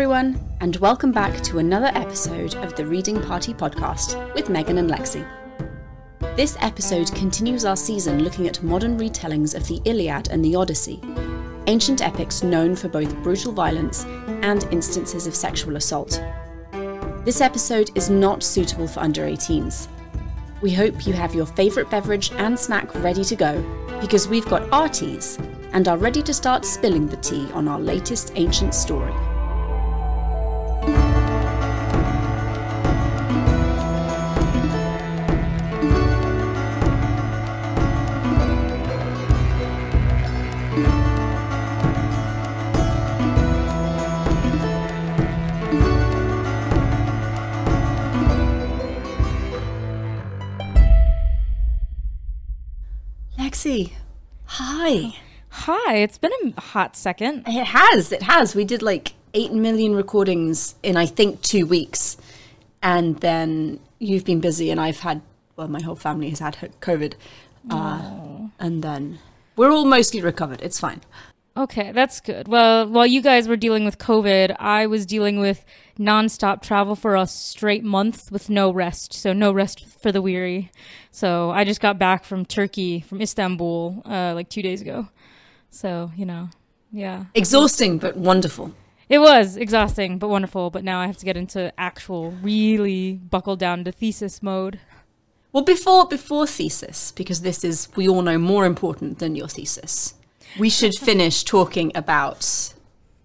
everyone, and welcome back to another episode of the Reading Party podcast with Megan and Lexi. This episode continues our season looking at modern retellings of the Iliad and the Odyssey, ancient epics known for both brutal violence and instances of sexual assault. This episode is not suitable for under 18s. We hope you have your favourite beverage and snack ready to go because we've got our teas and are ready to start spilling the tea on our latest ancient story. Lexi, hi. Hi, it's been a hot second. It has, it has. We did like 8 million recordings in, I think, two weeks. And then you've been busy, and I've had, well, my whole family has had COVID. Uh, and then we're all mostly recovered. It's fine. Okay, that's good. Well, while you guys were dealing with COVID, I was dealing with nonstop travel for a straight month with no rest. So, no rest for the weary. So, I just got back from Turkey, from Istanbul, uh, like two days ago. So, you know, yeah. Exhausting, but wonderful. It was exhausting, but wonderful. But now I have to get into actual, really buckle down to thesis mode. Well, before before thesis, because this is we all know more important than your thesis. We should finish talking about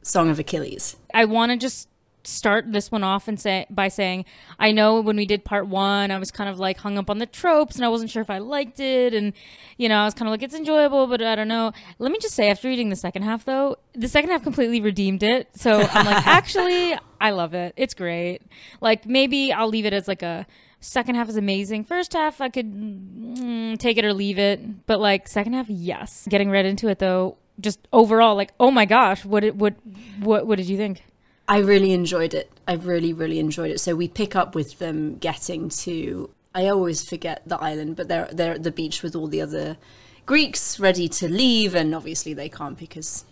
Song of Achilles. I want to just start this one off and say by saying I know when we did part one, I was kind of like hung up on the tropes and I wasn't sure if I liked it, and you know I was kind of like it's enjoyable, but I don't know. Let me just say, after reading the second half, though, the second half completely redeemed it. So I'm like, actually, I love it. It's great. Like maybe I'll leave it as like a second half is amazing. First half, I could mm, take it or leave it, but like second half, yes. Getting right into it though, just overall, like, oh my gosh, what did what what what did you think? I really enjoyed it. I really, really enjoyed it. So we pick up with them getting to. I always forget the island, but they're they're at the beach with all the other Greeks ready to leave, and obviously they can't because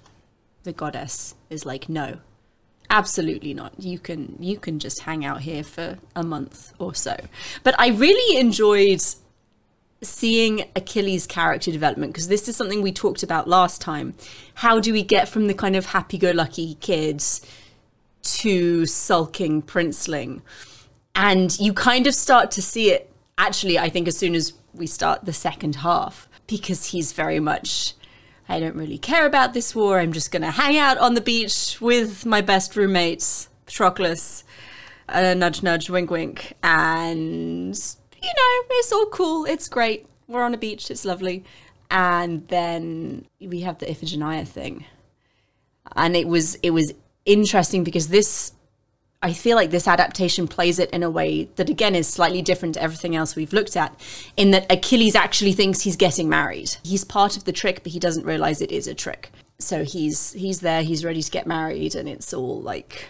the goddess is like, no, absolutely not. You can you can just hang out here for a month or so. But I really enjoyed seeing Achilles' character development because this is something we talked about last time. How do we get from the kind of happy-go-lucky kids to sulking princeling? And you kind of start to see it actually, I think, as soon as we start the second half, because he's very much, I don't really care about this war. I'm just going to hang out on the beach with my best roommates, Patroclus, uh, nudge, nudge, wink, wink. And, you know, it's all cool. It's great. We're on a beach. It's lovely. And then we have the Iphigenia thing. And it was, it was interesting because this I feel like this adaptation plays it in a way that again is slightly different to everything else we've looked at, in that Achilles actually thinks he's getting married. He's part of the trick, but he doesn't realize it is a trick. So he's he's there, he's ready to get married, and it's all like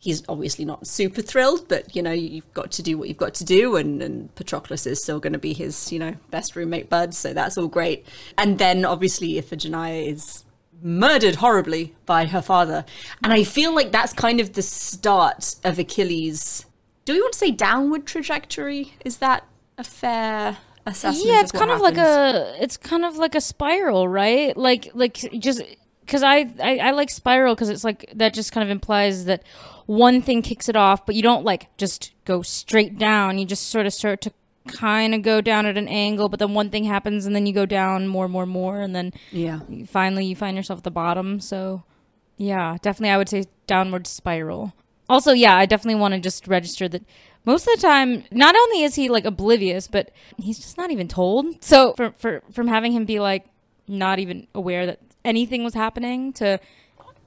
he's obviously not super thrilled, but you know, you've got to do what you've got to do, and, and Patroclus is still going to be his, you know, best roommate bud, so that's all great. And then obviously Iphigenia is murdered horribly by her father. And I feel like that's kind of the start of Achilles. Do we want to say downward trajectory? Is that a fair assessment? Yeah, it's of kind of like a it's kind of like a spiral, right? Like like just because I, I I like spiral because it's like that just kind of implies that one thing kicks it off, but you don't like just go straight down. You just sort of start to kind of go down at an angle, but then one thing happens and then you go down more, more, more, and then Yeah. finally you find yourself at the bottom. So yeah, definitely I would say downward spiral. Also, yeah, I definitely want to just register that most of the time, not only is he like oblivious, but he's just not even told. So for, for from having him be like not even aware that anything was happening to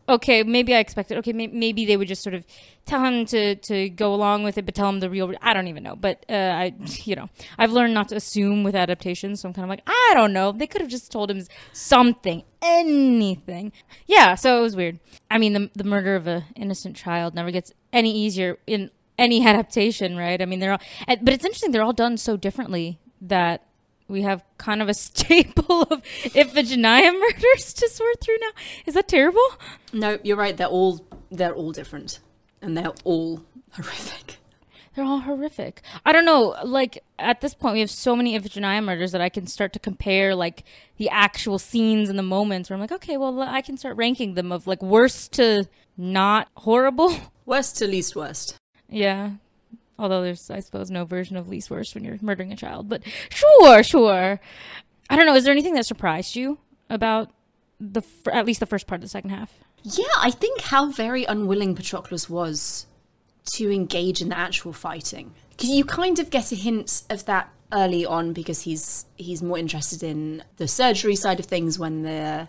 okay, maybe I expected. Okay, may- maybe they would just sort of tell him to to go along with it, but tell him the real. I don't even know, but uh, I, you know, I've learned not to assume with adaptations. So I'm kind of like, I don't know. They could have just told him something, anything. Yeah, so it was weird. I mean, the the murder of an innocent child never gets any easier in any adaptation, right? I mean, they're all, but it's interesting. They're all done so differently that we have kind of a staple of Iphigenia murders to sort through now. Is that terrible? No, you're right. They're all They're all different, and they're all horrific. They're all horrific. I don't know. Like at this point, we have so many Iphigenia murders that I can start to compare like the actual scenes and the moments where I'm like, okay, well, I can start ranking them of like worst to not horrible. Worst to least worst. Yeah. Although there's, I suppose, no version of least worst when you're murdering a child. But sure, sure. I don't know. Is there anything that surprised you about the at least the first part of the second half? Yeah, I think how very unwilling Patroclus was to engage in the actual fighting. Because you kind of get a hint of that early on because he's he's more interested in the surgery side of things when they're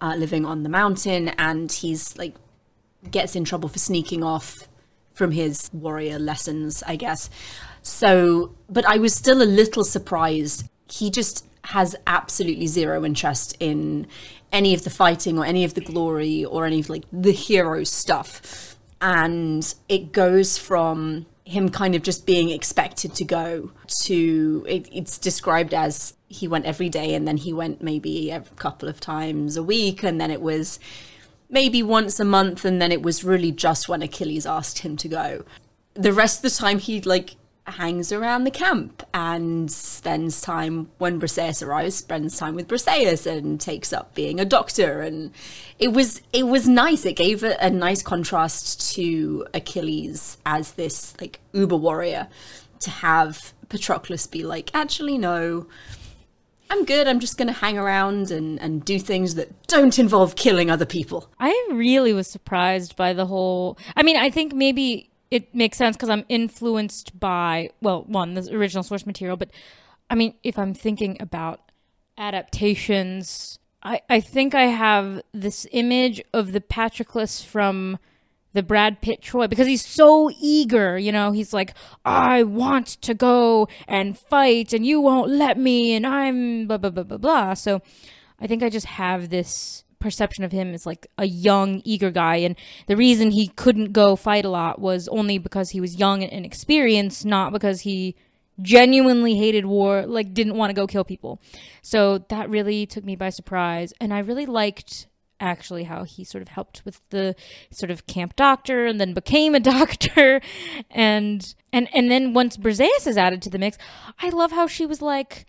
uh, living on the mountain, and he's like gets in trouble for sneaking off from his warrior lessons, I guess. So, but I was still a little surprised. He just has absolutely zero interest in any of the fighting or any of the glory or any of like the hero stuff and it goes from him kind of just being expected to go to it, it's described as he went every day and then he went maybe a couple of times a week and then it was maybe once a month and then it was really just when Achilles asked him to go. The rest of the time he'd like hangs around the camp and spends time when Briseis arrives, spends time with Briseis and takes up being a doctor. And it was it was nice. It gave a, a nice contrast to Achilles as this like uber warrior to have Patroclus be like, actually no. I'm good. I'm just going to hang around and, and do things that don't involve killing other people. I really was surprised by the whole. I mean, I think maybe it makes sense because I'm influenced by well, one the original source material, but I mean, if I'm thinking about adaptations, I I think I have this image of the Patroclus from the Brad Pitt Troy because he's so eager, you know, he's like, I want to go and fight and you won't let me and I'm blah blah blah blah blah. So I think I just have this perception of him as like a young, eager guy. And the reason he couldn't go fight a lot was only because he was young and inexperienced, not because he genuinely hated war, like didn't want to go kill people. So that really took me by surprise. And I really liked actually how he sort of helped with the sort of camp doctor and then became a doctor and and and then once Briseis is added to the mix, I love how she was like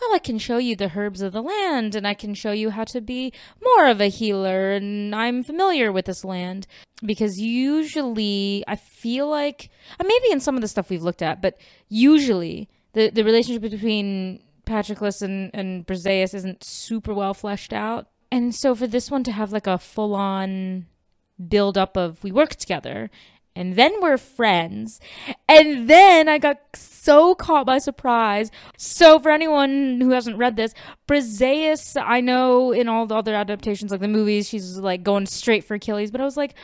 well, I can show you the herbs of the land and I can show you how to be more of a healer and I'm familiar with this land because usually I feel like uh, maybe in some of the stuff we've looked at, but usually the the relationship between Patroclus and and Briseis isn't super well fleshed out. And so for this one to have like a full on build up of we work together and then we're friends. And then I got so caught by surprise. So for anyone who hasn't read this, Briseis, I know in all the other adaptations, like the movies, she's like going straight for Achilles, but I was like,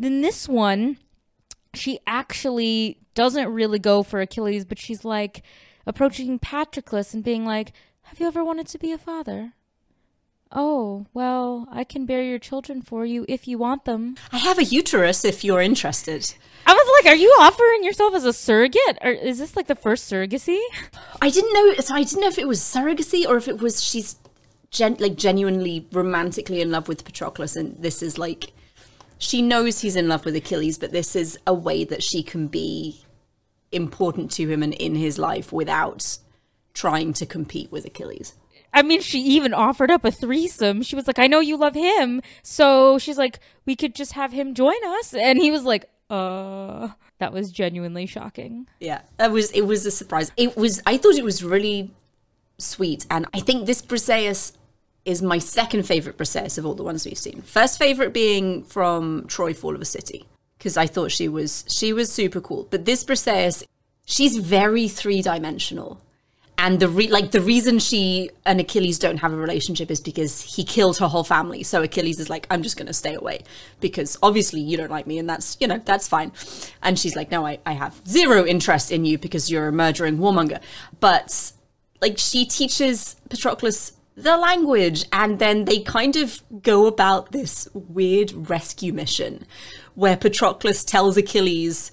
in this one, she actually doesn't really go for Achilles, but she's like approaching Patroclus and being like, Have you ever wanted to be a father? Oh, well, I can bear your children for you if you want them. I have a uterus if you're interested. I was like, are you offering yourself as a surrogate? Or is this like the first surrogacy? I didn't know so I didn't know if it was surrogacy or if it was she's gen- like genuinely romantically in love with Patroclus and this is like she knows he's in love with Achilles, but this is a way that she can be important to him and in his life without trying to compete with Achilles. I mean, she even offered up a threesome. She was like, I know you love him. So she's like, we could just have him join us. And he was like, uh, that was genuinely shocking. Yeah, that was, it was a surprise. It was, I thought it was really sweet. And I think this Briseis is my second favorite Briseis of all the ones we've seen. First favorite being from Troy Fall of a City. Because I thought she was she was super cool. But this Briseis, she's very three dimensional and the re- like the reason she and Achilles don't have a relationship is because he killed her whole family. So Achilles is like, I'm just gonna stay away because obviously you don't like me, and that's you know that's fine. And she's like, No, I, I have zero interest in you because you're a murdering warmonger. But like she teaches Patroclus the language, and then they kind of go about this weird rescue mission where Patroclus tells Achilles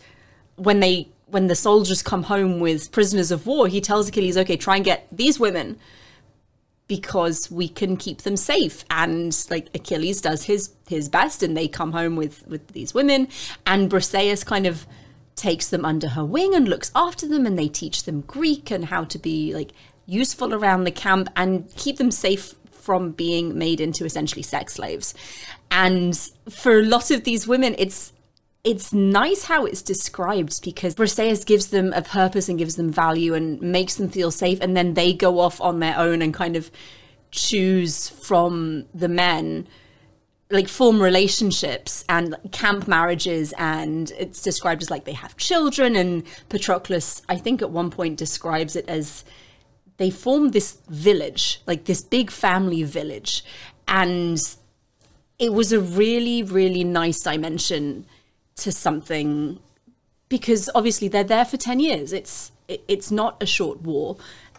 when they when the soldiers come home with prisoners of war, he tells Achilles, okay, try and get these women because we can keep them safe. And like achilles does his his best and they come home with with these women. And briseis kind of takes them under her wing and looks after them and they teach them greek and how to be like useful around the camp and keep them safe from being made into essentially sex slaves. And for a lot of these women it's it's nice how it's described because Briseis gives them a purpose and gives them value and makes them feel safe, and then they go off on their own and kind of choose from the men like form relationships and camp marriages and it's described as like they have children and patroclus i think at one point describes it as they form this village like this big family village. And it was a really really nice dimension to something because obviously they're there for 10 years. It's it's not a short war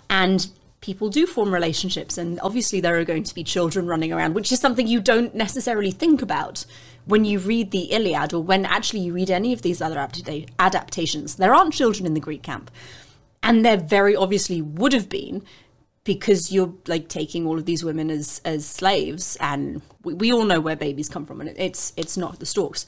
and people do form relationships and obviously there are going to be children running around which is something you don't necessarily think about when you read the iliad or when actually you read any of these other adaptations. There aren't children in the greek camp and there very obviously would have been because you're like taking all of these women as as slaves and we, we all know where babies come from and it's it's not the storks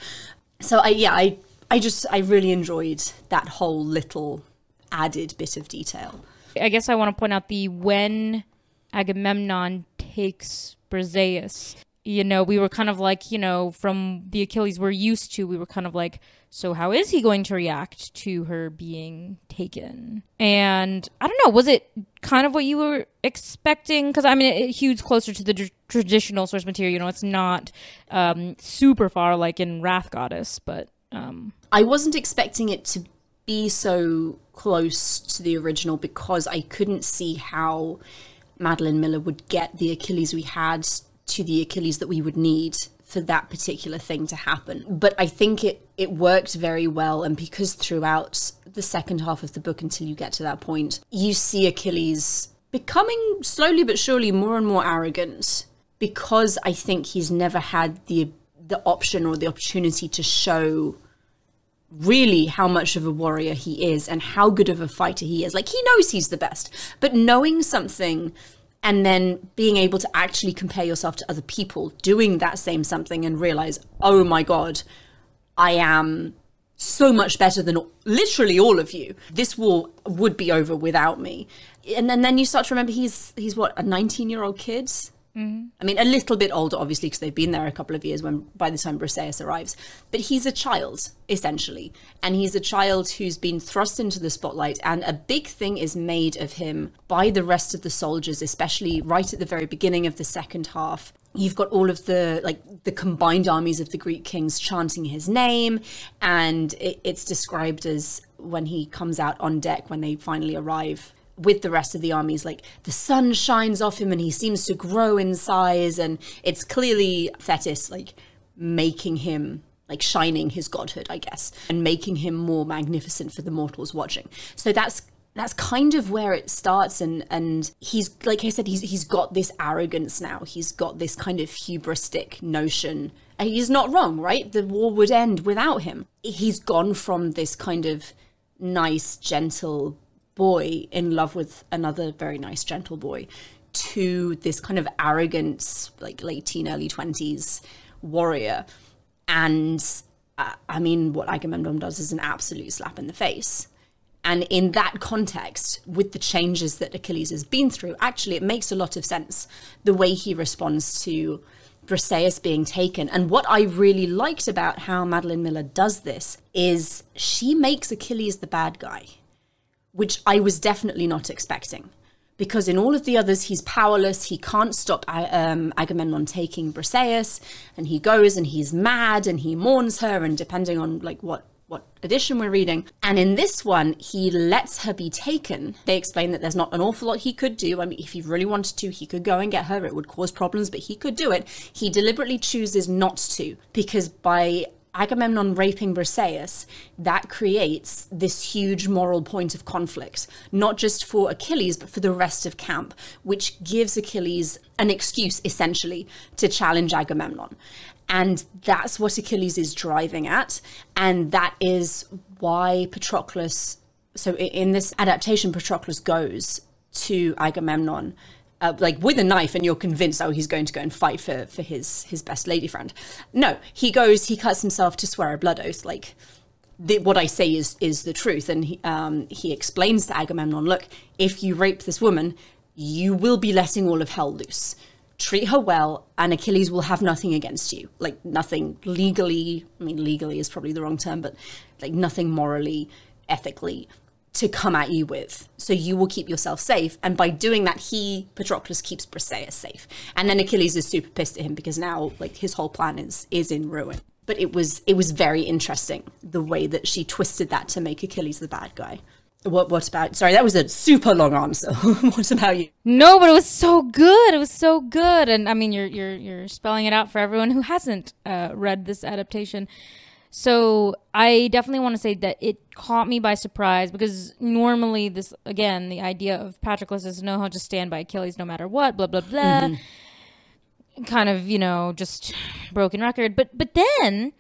so I yeah I I just I really enjoyed that whole little added bit of detail. I guess I want to point out the when Agamemnon takes Briseis. You know, we were kind of like, you know, from the Achilles we're used to, we were kind of like, so how is he going to react to her being taken? And I don't know, was it kind of what you were expecting? Because I mean, it, hews closer to the tr- traditional source material. You know, it's not um, super far like in Wrath Goddess, but um... I wasn't expecting it to be so close to the original because I couldn't see how Madeline Miller would get the Achilles we had to the Achilles that we would need for that particular thing to happen. But I think it it worked very well and because throughout the second half of the book until you get to that point, you see Achilles becoming slowly but surely more and more arrogant because I think he's never had the the option or the opportunity to show really how much of a warrior he is and how good of a fighter he is. Like he knows he's the best, but knowing something and then being able to actually compare yourself to other people doing that same something and realize, oh my God, I am so much better than literally all of you. This war would be over without me. And then, then you start to remember he's he's what a 19 year old kid Mm-hmm. I mean, a little bit older, obviously, because they've been there a couple of years when by the time Briseis arrives. But he's a child, essentially. And he's a child who's been thrust into the spotlight. And a big thing is made of him by the rest of the soldiers, especially right at the very beginning of the second half. You've got all of the like the combined armies of the Greek kings chanting his name, and it, it's described as when he comes out on deck when they finally arrive with the rest of the armies. Like the sun shines off him and he seems to grow in size and it's clearly thetis like making him like shining his godhood i guess and making him more magnificent for the mortals watching. So that's that's kind of where it starts and and he's like i said he's he's got this arrogance now. He's got this kind of hubristic notion. And he's not wrong right? The war would end without him. He's gone from this kind of nice gentle boy in love with another very nice, gentle boy to this kind of arrogant, like late teen, early 20s warrior. And uh, I mean, what Agamemnon does is an absolute slap in the face. And in that context, with the changes that Achilles has been through, actually, it makes a lot of sense the way he responds to Briseis being taken. And what I really liked about how Madeline Miller does this is she makes Achilles the bad guy which I was definitely not expecting. Because in all of the others, he's powerless. He can't stop um, Agamemnon taking Briseis, and he goes and he's mad and he mourns her. And depending on like what what edition we're reading. And in this one, he lets her be taken. They explain that there's not an awful lot he could do. I mean, if he really wanted to, he could go and get her. It would cause problems, but he could do it. He deliberately chooses not to because by Agamemnon raping Briseis, that creates this huge moral point of conflict, not just for Achilles, but for the rest of camp, which gives Achilles an excuse, essentially, to challenge Agamemnon. And that's what Achilles is driving at. And that is why Patroclus, so in this adaptation, Patroclus goes to Agamemnon uh, like with a knife and you're convinced oh he's going to go and fight for for his his best lady friend. No he goes he cuts himself to swear a blood oath like the, what I say is is the truth. And he, um, he explains to Agamemnon look if you rape this woman you will be letting all of hell loose. Treat her well and Achilles will have nothing against you. Like nothing legally I mean legally is probably the wrong term but like nothing morally ethically to come at you with. So you will keep yourself safe. And by doing that, he, Patroclus, keeps Briseis safe. And then Achilles is super pissed at him because now like his whole plan is is in ruin. But it was it was very interesting the way that she twisted that to make Achilles the bad guy. What what about sorry, that was a super long answer. what about you? No, but it was so good. It was so good. And I mean you're you're you're spelling it out for everyone who hasn't uh, read this adaptation. So I definitely want to say that it caught me by surprise because normally this again the idea of Patroclus is know how to stand by Achilles no matter what, blah blah blah. Mm-hmm. Kind of you know just broken record, but but then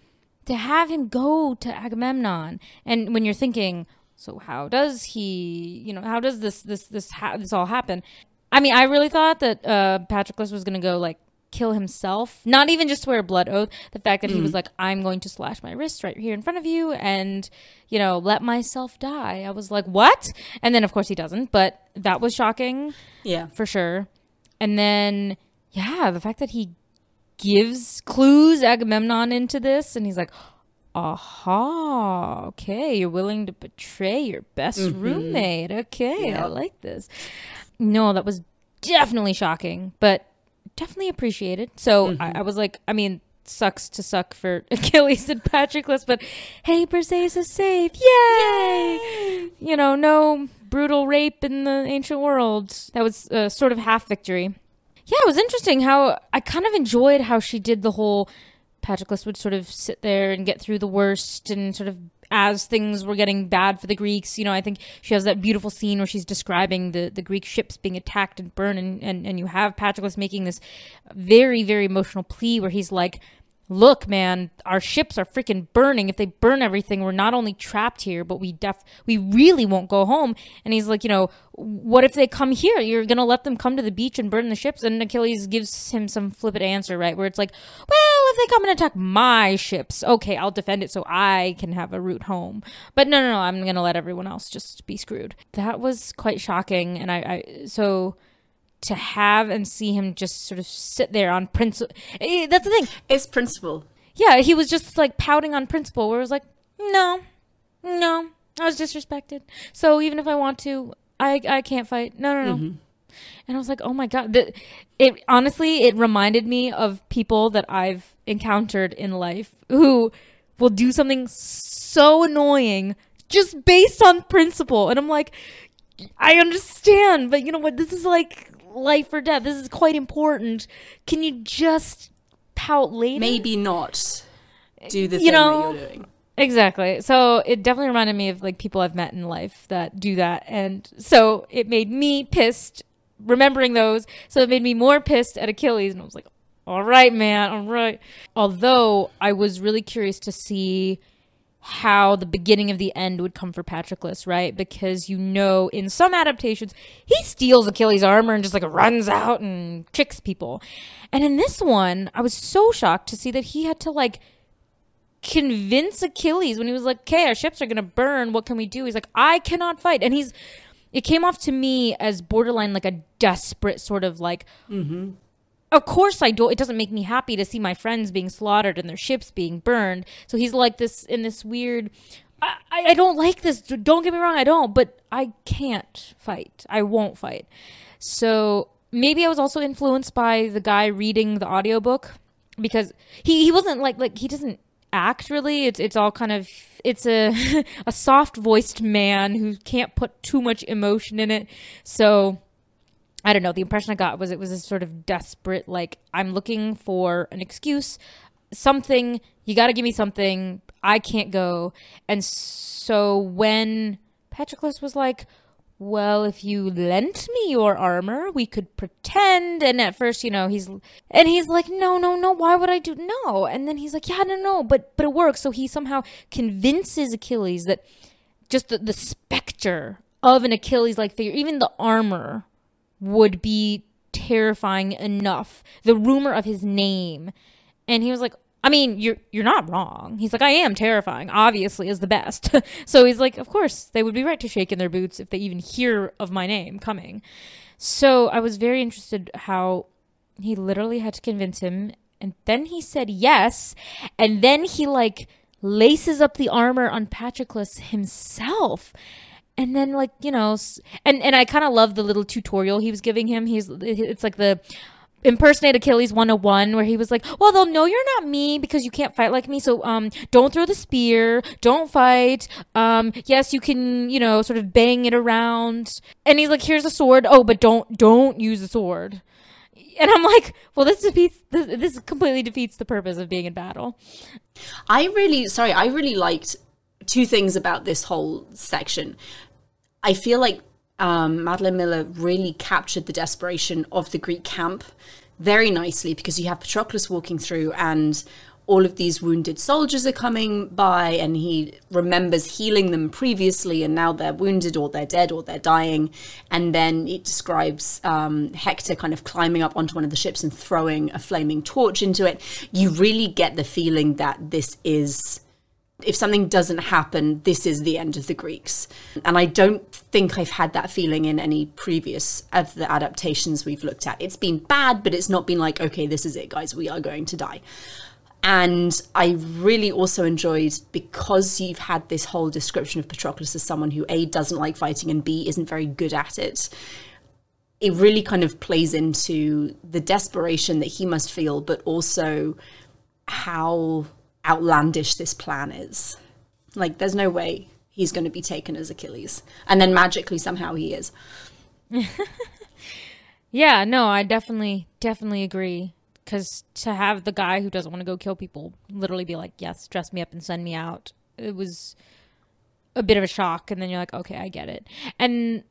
to have him go to Agamemnon and when you're thinking, so how does he you know how does this this this ha- this all happen? I mean, I really thought that uh, Patroclus was going to go like kill himself. Not even just swear a blood oath. The fact that mm. he was mm. like, I'm going to slash my wrist right here in front of you and, you know, let myself die. I was like, what? And then, of course, he doesn't. But that was shocking. Yeah. For sure. And then, yeah, the fact that he gives clues Agamemnon into this and he's like, aha, okay, you're willing to betray your best mm-hmm. roommate. Okay, I like this. No, that was definitely shocking. But definitely appreciated. So mm-hmm. I, I, was like, I mean, sucks to suck for Achilles and Patroclus, but hey, Briseis is safe. Yay! Yay! You know, no brutal rape in the ancient world. That was a sort of half victory. Yeah, it was interesting how I kind of enjoyed how she did the whole Patroclus would sort of sit there and get through the worst and sort of as things were getting bad for the Greeks. You know, I think she has that beautiful scene where she's describing the, the Greek ships being attacked and burned, and, and, and you have Patroclus making this very, very emotional plea where he's like, look man our ships are freaking burning. If they burn everything we're not only trapped here but we def we really won't go home. And he's like you know what if they come here? You're gonna let them come to the beach and burn the ships? And achilles gives him some flippant answer right? Where it's like well if they come and attack my ships okay i'll defend it so i can have a route home. But no no no i'm gonna let everyone else just be screwed. That was quite shocking. And i, I so to have and see him just sort of sit there on principle. Eh, that's the thing. It's principle. Yeah, he was just like pouting on principle, where it was like, no, no, I was disrespected. So even if I want to, I I can't fight. No, no, no. Mm-hmm. And I was like, oh my god. The, it honestly, it reminded me of people that I've encountered in life who will do something so annoying just based on principle, and I'm like, I understand, but you know what? This is like life or death. This is quite important. Can you just pout later? Maybe not do the you thing know, that you're doing. Exactly. So it definitely reminded me of like people I've met in life that do that. And so it made me pissed remembering those. So it made me more pissed at Achilles. And I was like, all right, man, all right. Although I was really curious to see how the beginning of the end would come for Patroclus, right? Because you know, in some adaptations, he steals Achilles' armor and just like runs out and tricks people. And in this one, I was so shocked to see that he had to like convince Achilles when he was like, okay, our ships are going to burn. What can we do? He's like, I cannot fight. And he's, it came off to me as borderline like a desperate sort of like, mm-hmm of course I don't it doesn't make me happy to see my friends being slaughtered and their ships being burned. So he's like this in this weird I, I don't like this. Don't get me wrong, I don't, but I can't fight. I won't fight. So maybe I was also influenced by the guy reading the audiobook because he, he wasn't like like he doesn't act really. It's it's all kind of it's a a soft voiced man who can't put too much emotion in it. So I don't know. The impression I got was it was a sort of desperate, like, I'm looking for an excuse, something, you got to give me something. I can't go. And so when Patroclus was like, well, if you lent me your armor, we could pretend. And at first, you know, he's and he's like, no, no, no. Why would I do no? And then he's like, yeah, no, no, but but it works. So he somehow convinces Achilles that just the, the specter of an Achilles like figure, even the armor would be terrifying enough. The rumor of his name. And he was like, I mean, you're you're not wrong. He's like, I am terrifying, obviously, is the best. so he's like, of course, they would be right to shake in their boots if they even hear of my name coming. So I was very interested how he literally had to convince him, and then he said yes, and then he like laces up the armor on Patroclus himself and then like you know and and i kind of love the little tutorial he was giving him. He's it's like the impersonate achilles 101 where he was like well they'll know you're not me because you can't fight like me so um don't throw the spear don't fight um yes you can you know sort of bang it around. And he's like here's a sword. Oh but don't don't use the sword. And i'm like well this defeats this, this completely defeats the purpose of being in battle. I really sorry i really liked two things about this whole section I feel like um, Madeline Miller really captured the desperation of the Greek camp very nicely because you have Patroclus walking through and all of these wounded soldiers are coming by and he remembers healing them previously and now they're wounded or they're dead or they're dying. And then it describes um, hector kind of climbing up onto one of the ships and throwing a flaming torch into it. You really get the feeling that this is if something doesn't happen, this is the end of the Greeks. And I don't think I've had that feeling in any previous of the adaptations we've looked at. It's been bad, but it's not been like, okay, this is it, guys, we are going to die. And I really also enjoyed because you've had this whole description of Patroclus as someone who A doesn't like fighting and B isn't very good at it. It really kind of plays into the desperation that he must feel, but also how outlandish this plan is. Like, there's no way he's going to be taken as Achilles. And then magically, somehow, he is. yeah, no, I definitely, definitely agree. Because to have the guy who doesn't want to go kill people literally be like, yes, dress me up and send me out, it was a bit of a shock. And then you're like, okay, I get it. And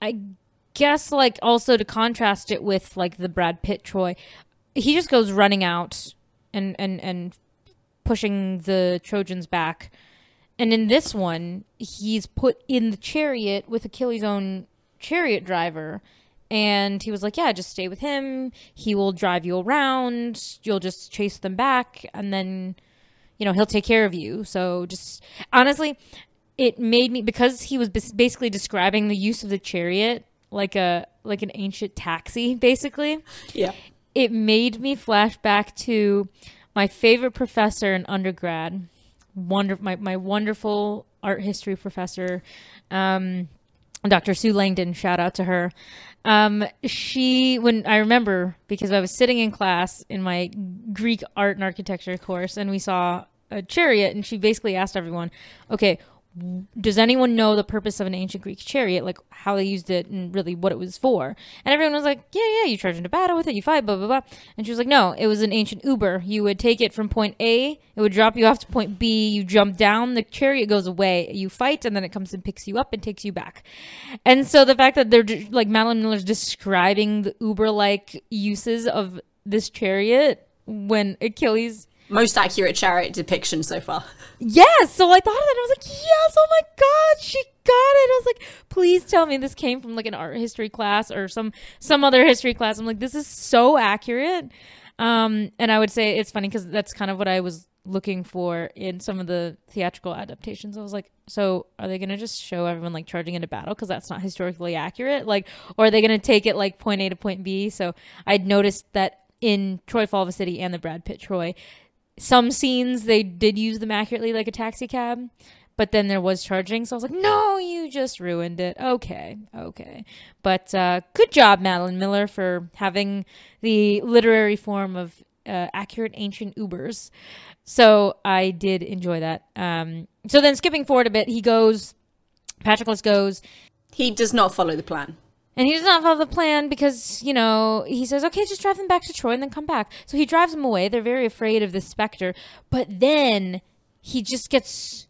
I guess, like, also to contrast it with, like, the Brad Pitt Troy, he just goes running out and, and, and pushing the Trojans back. And in this one, he's put in the chariot with Achilles' own chariot driver. And he was like, Yeah, just stay with him. He will drive you around. You'll just chase them back. And then, you know, he'll take care of you. So just honestly, it made me, because he was basically describing the use of the chariot like a like an ancient taxi basically yeah it made me flash back to my favorite professor in undergrad, wonder my, my wonderful art history professor, um, Dr. Sue Langdon, shout out to her. Um, she, when I remember, because I was sitting in class in my Greek art and architecture course, and we saw a chariot, and she basically asked everyone, okay, does anyone know the purpose of an ancient Greek chariot, like how they used it and really what it was for? And everyone was like, yeah, yeah, you charge into battle with it, you fight, blah, blah, blah. And she was like, no, it was an ancient Uber. You would take it from point A, it would drop you off to point B, you jump down, the chariot goes away, you fight, and then it comes and picks you up and takes you back. And so the fact that they're like Madeline Miller's describing the Uber like uses of this chariot when Achilles most accurate chariot depiction so far. Yes. So I thought of that. I was like, yes. Oh my god, she got it. I was like, please tell me this came from like an art history class or some some other history class. I'm like, this is so accurate. Um, and I would say it's funny because that's kind of what I was looking for in some of the theatrical adaptations. I was like, so are they going to just show everyone like charging into battle because that's not historically accurate? Like, or are they going to take it like point A to point B? So I'd noticed that in Troy Fall of a City and the Brad Pitt Troy, some scenes they did use them accurately like a taxi cab but then there was charging so i was like no you just ruined it. Okay okay. But uh, good job madeline miller for having the literary form of uh, accurate ancient ubers. So i did enjoy that. Um, so then skipping forward a bit he goes patroclus goes he does not follow the plan and he does not follow the plan because, you know, he says, okay, just drive them back to Troy and then come back. So he drives them away. They're very afraid of the specter. But then he just gets,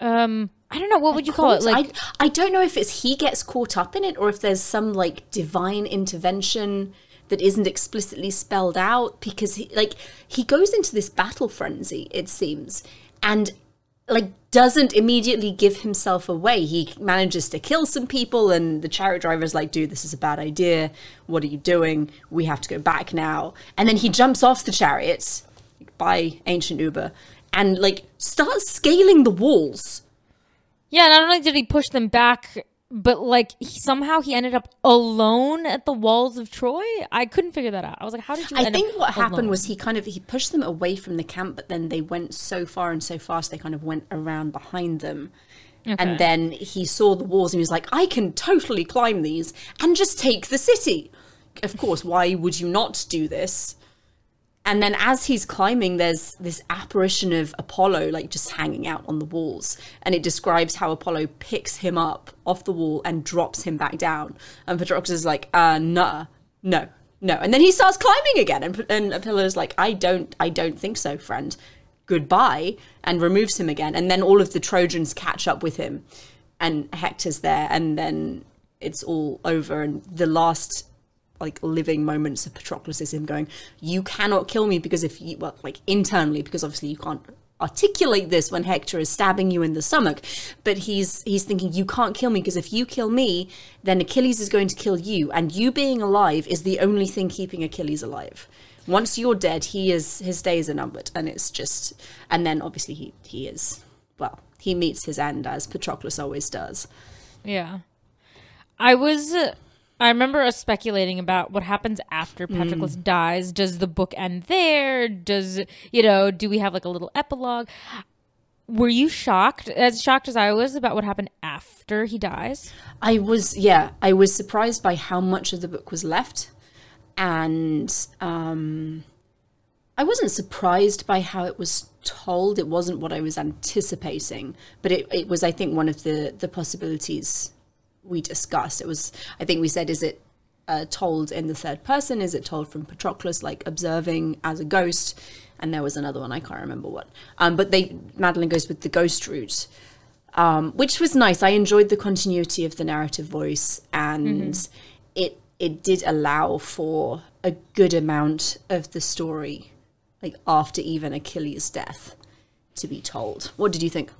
um, I don't know, what would you call it? Like, I, I don't know if it's he gets caught up in it or if there's some like divine intervention that isn't explicitly spelled out because he, like he goes into this battle frenzy it seems and like doesn't immediately give himself away. He manages to kill some people, and the chariot driver's like, dude, this is a bad idea. What are you doing? We have to go back now. And then he jumps off the chariot by ancient Uber and like starts scaling the walls. Yeah, not only did he push them back, but like he, somehow he ended up alone at the walls of Troy. I couldn't figure that out. I was like, how did you? I think what alone? happened was he kind of he pushed them away from the camp, but then they went so far and so fast they kind of went around behind them. Okay. And then he saw the walls and he was like, I can totally climb these and just take the city. Of course, why would you not do this? And then as he's climbing, there's this apparition of Apollo, like just hanging out on the walls. And it describes how Apollo picks him up off the wall and drops him back down. And Patroclus is like, uh, nah, no, no. And then he starts climbing again. And, and Apollo's like, I don't, I don't think so, friend. Goodbye. And removes him again. And then all of the Trojans catch up with him. And Hector's there. And then it's all over. And the last like living moments of Patroclus him going, "You cannot kill me because if you well, like internally, because obviously you can't articulate this when Hector is stabbing you in the stomach, but he's he's thinking you can't kill me because if you kill me, then Achilles is going to kill you, and you being alive is the only thing keeping Achilles alive. Once you're dead, he is his days are numbered, and it's just, and then obviously he he is well, he meets his end as Patroclus always does. Yeah. I was. I remember us speculating about what happens after Patroclus dies. Does the book end there? Does, you know, do we have like a little epilogue? Were you shocked, as shocked as I was, about what happened after he dies? I was, yeah, I was surprised by how much of the book was left. And um, I wasn't surprised by how it was told. It wasn't what I was anticipating, but it, it was, I think, one of the, the possibilities we discussed. It was, I think we said, is it uh, told in the third person? Is it told from Patroclus, like observing as a ghost? And there was another one, I can't remember what. Um, but they, Madeline goes with the ghost route um, which was nice. I enjoyed the continuity of the narrative voice, and it it did allow for a good amount of the story, like after even Achilles' death, to be told. What did you think?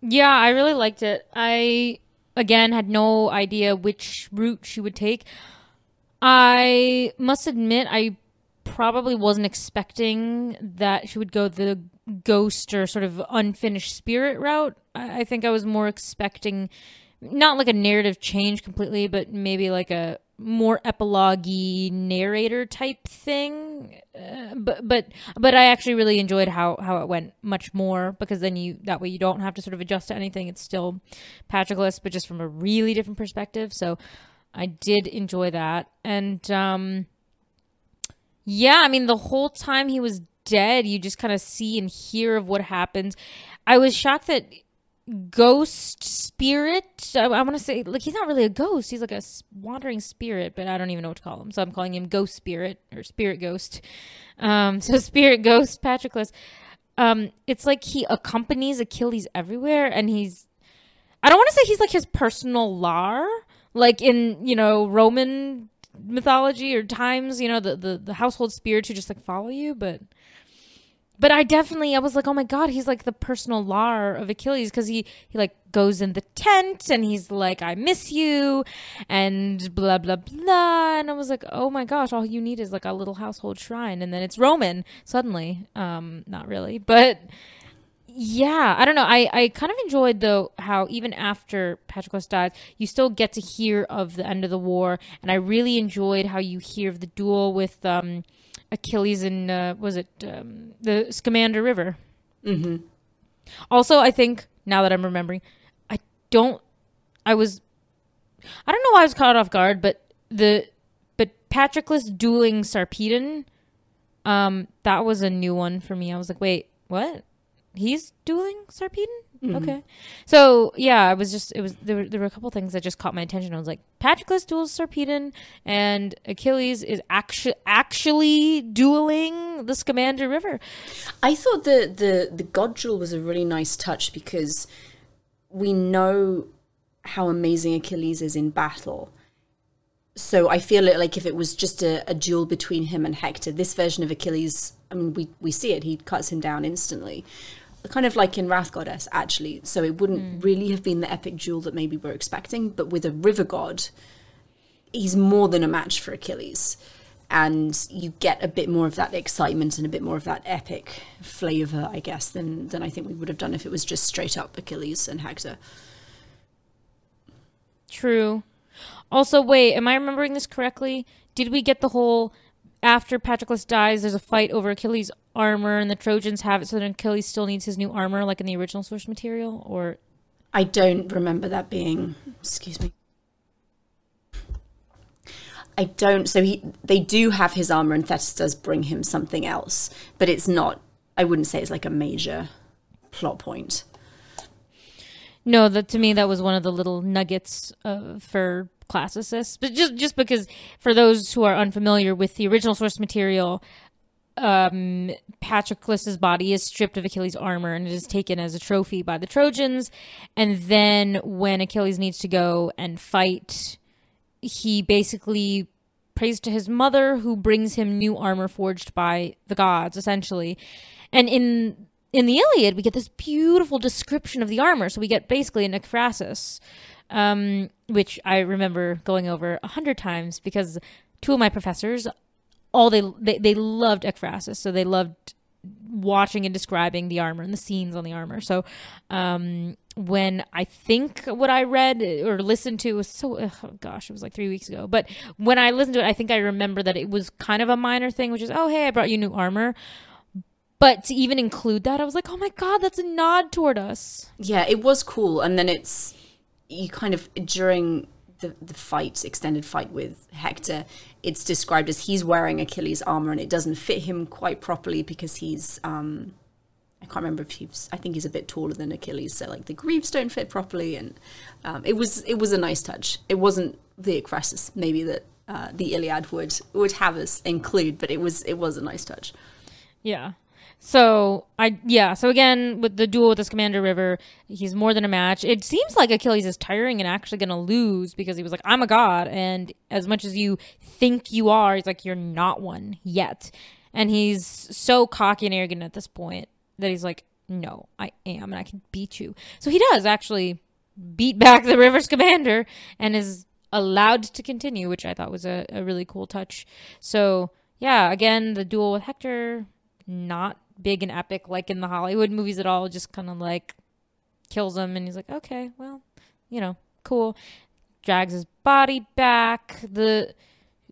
Yeah, I really liked it. I again had no idea which route she would take. I must admit I probably wasn't expecting that she would go the ghost or sort of unfinished spirit route. I I think I was more expecting not like a narrative change completely, but maybe like a more epilogue narrator type thing. Uh, but but but I actually really enjoyed how how it went much more because then you that way you don't have to sort of adjust to anything. It's still Patroclus, but just from a really different perspective. So I did enjoy that, and um, yeah, I mean the whole time he was dead, you just kind of see and hear of what happens. I was shocked that ghost spirit. I, I want to say like he's not really a ghost. He's like a wandering spirit, but I don't even know what to call him. So I'm calling him ghost spirit or spirit ghost. Um, so spirit ghost Patroclus. Um, it's like he accompanies Achilles everywhere, and he's. I don't want to say he's like his personal lar, like in you know Roman mythology or times. You know the the, the household spirits who just like follow you, but but I definitely I was like, oh my god, he's like the personal lar of Achilles because he he like goes in the tent and he's like, I miss you, and blah blah blah, and I was like, oh my gosh, all you need is like a little household shrine, and then it's Roman suddenly. Um, not really, but yeah, I don't know. I I kind of enjoyed though how even after Patroclus dies, you still get to hear of the end of the war, and I really enjoyed how you hear of the duel with um. Achilles and uh, was it um, the Scamander River? Mm-hmm. Also, I think now that I'm remembering, I don't. I was. I don't know why I was caught off guard, but the but Patroclus dueling Sarpedon, um, that was a new one for me. I was like, wait, what? He's dueling Sarpedon? Mm-hmm. Okay, so yeah, I was just it was there. Were, there were a couple things that just caught my attention. I was like, Patroclus duels Sarpedon, and Achilles is actually actually dueling the Scamander River. I thought the the the god duel was a really nice touch because we know how amazing Achilles is in battle. So I feel it like if it was just a, a duel between him and Hector, this version of Achilles, I mean, we, we see it, he cuts him down instantly. Kind of like in Wrath Goddess, actually. So it wouldn't hmm. really have been the epic duel that maybe we're expecting, but with a river god, he's more than a match for Achilles. And you get a bit more of that excitement and a bit more of that epic flavor, I guess, than than I think we would have done if it was just straight up Achilles and Hector. True. Also, wait, am I remembering this correctly? Did we get the whole after Patroclus dies, there's a fight over Achilles' armor, and the Trojans have it so that Achilles still needs his new armor, like in the original source material? Or I don't remember that being. Excuse me. I don't. So he, they do have his armor, and Thetis does bring him something else, but it's not. I wouldn't say it's like a major plot point. no, that to me that was one of the little nuggets uh, for classicists. But just just because for those who are unfamiliar with the original source material, um, Patroclus's body is stripped of Achilles' armor and it is taken as a trophy by the Trojans. And then when Achilles needs to go and fight, he basically prays to his mother, who brings him new armor forged by the gods, essentially. And in in the Iliad, we get this beautiful description of the armor. So we get basically an ekphrasis, um, which I remember going over a hundred times because two of my professors all they they, they loved ekphrasis so they loved watching and describing the armor and the scenes on the armor. So um when i think what i read or listened to was so oh gosh it was like three weeks ago. But when i listened to it i think i remember that it was kind of a minor thing which is oh hey i brought you new armor. But to even include that i was like oh my god that's a nod toward us. Yeah, it was cool, and then it's you kind of during the the fight, extended fight with Hector, it's described as he's wearing Achilles' armor, and it doesn't fit him quite properly because he's um, I can't remember if he's I think he's a bit taller than Achilles, so like the greaves don't fit properly, and um, it was it was a nice touch. It wasn't the ekphrasis maybe that uh, the Iliad would would have us include, but it was it was a nice touch. Yeah. So I yeah. So again, with the duel with the Scamander River, he's more than a match. It seems like Achilles is tiring and actually going to lose because he was like, "I'm a god," and as much as you think you are, he's like, "You're not one yet." And he's so cocky and arrogant at this point that he's like, "No, I am, and I can beat you." So he does actually beat back the River Scamander and is allowed to continue, which I thought was a, a really cool touch. So yeah, again, the duel with Hector, not big and epic like in the Hollywood movies at all. Just kind of like kills him, and he's like, okay, well, you know, cool. Drags his body back. The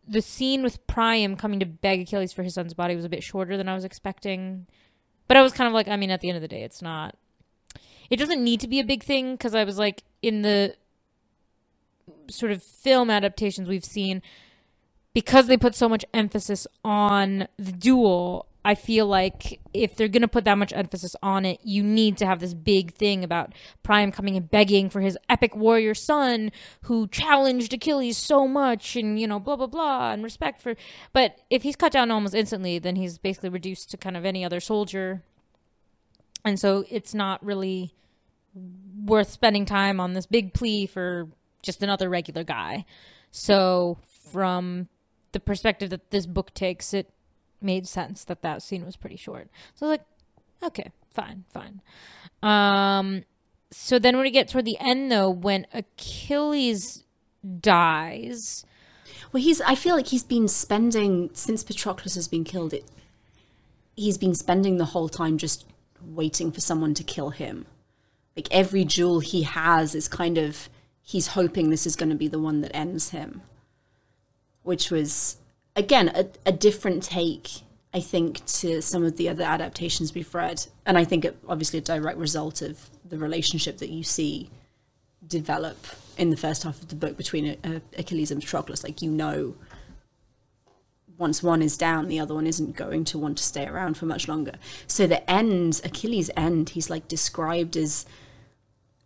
the scene with Priam coming to beg Achilles for his son's body was a bit shorter than I was expecting. But I was kind of like, I mean, at the end of the day, it's not. It doesn't need to be a big thing because I was like, in the sort of film adaptations we've seen, because they put so much emphasis on the duel, I feel like if they're going to put that much emphasis on it, you need to have this big thing about Priam coming and begging for his epic warrior son who challenged Achilles so much and, you know, blah, blah, blah, and respect for. But if he's cut down almost instantly, then he's basically reduced to kind of any other soldier. And so it's not really worth spending time on this big plea for just another regular guy. So, from the perspective that this book takes, it made sense that that scene was pretty short. So I was like, okay, fine, fine. Um, so then when we get toward the end, though, when Achilles dies, Well, he's. I feel like he's been spending since Patroclus has been killed. It. He's been spending the whole time just waiting for someone to kill him. Like every jewel he has is kind of he's hoping this is going to be the one that ends him. Which was again a, a different take, I think, to some of the other adaptations we've read, and I think it, obviously a direct result of the relationship that you see develop in the first half of the book between uh, Achilles and Patroclus. Like you know, once one is down, the other one isn't going to want to stay around for much longer. So the end, Achilles' end, he's like described as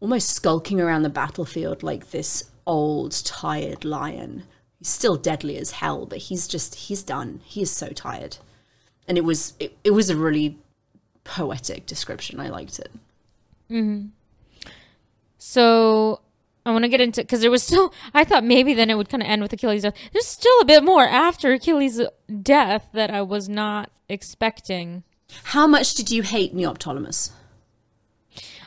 almost skulking around the battlefield like this old, tired lion. He's still deadly as hell, but he's just he's done. He is so tired. And it was it, it was a really poetic description. I liked it. Mm-hmm. So I want to get into because there was still. I thought maybe then it would kind of end with Achilles' death. There's still a bit more after Achilles' death that I was not expecting. How much did you hate Neoptolemus?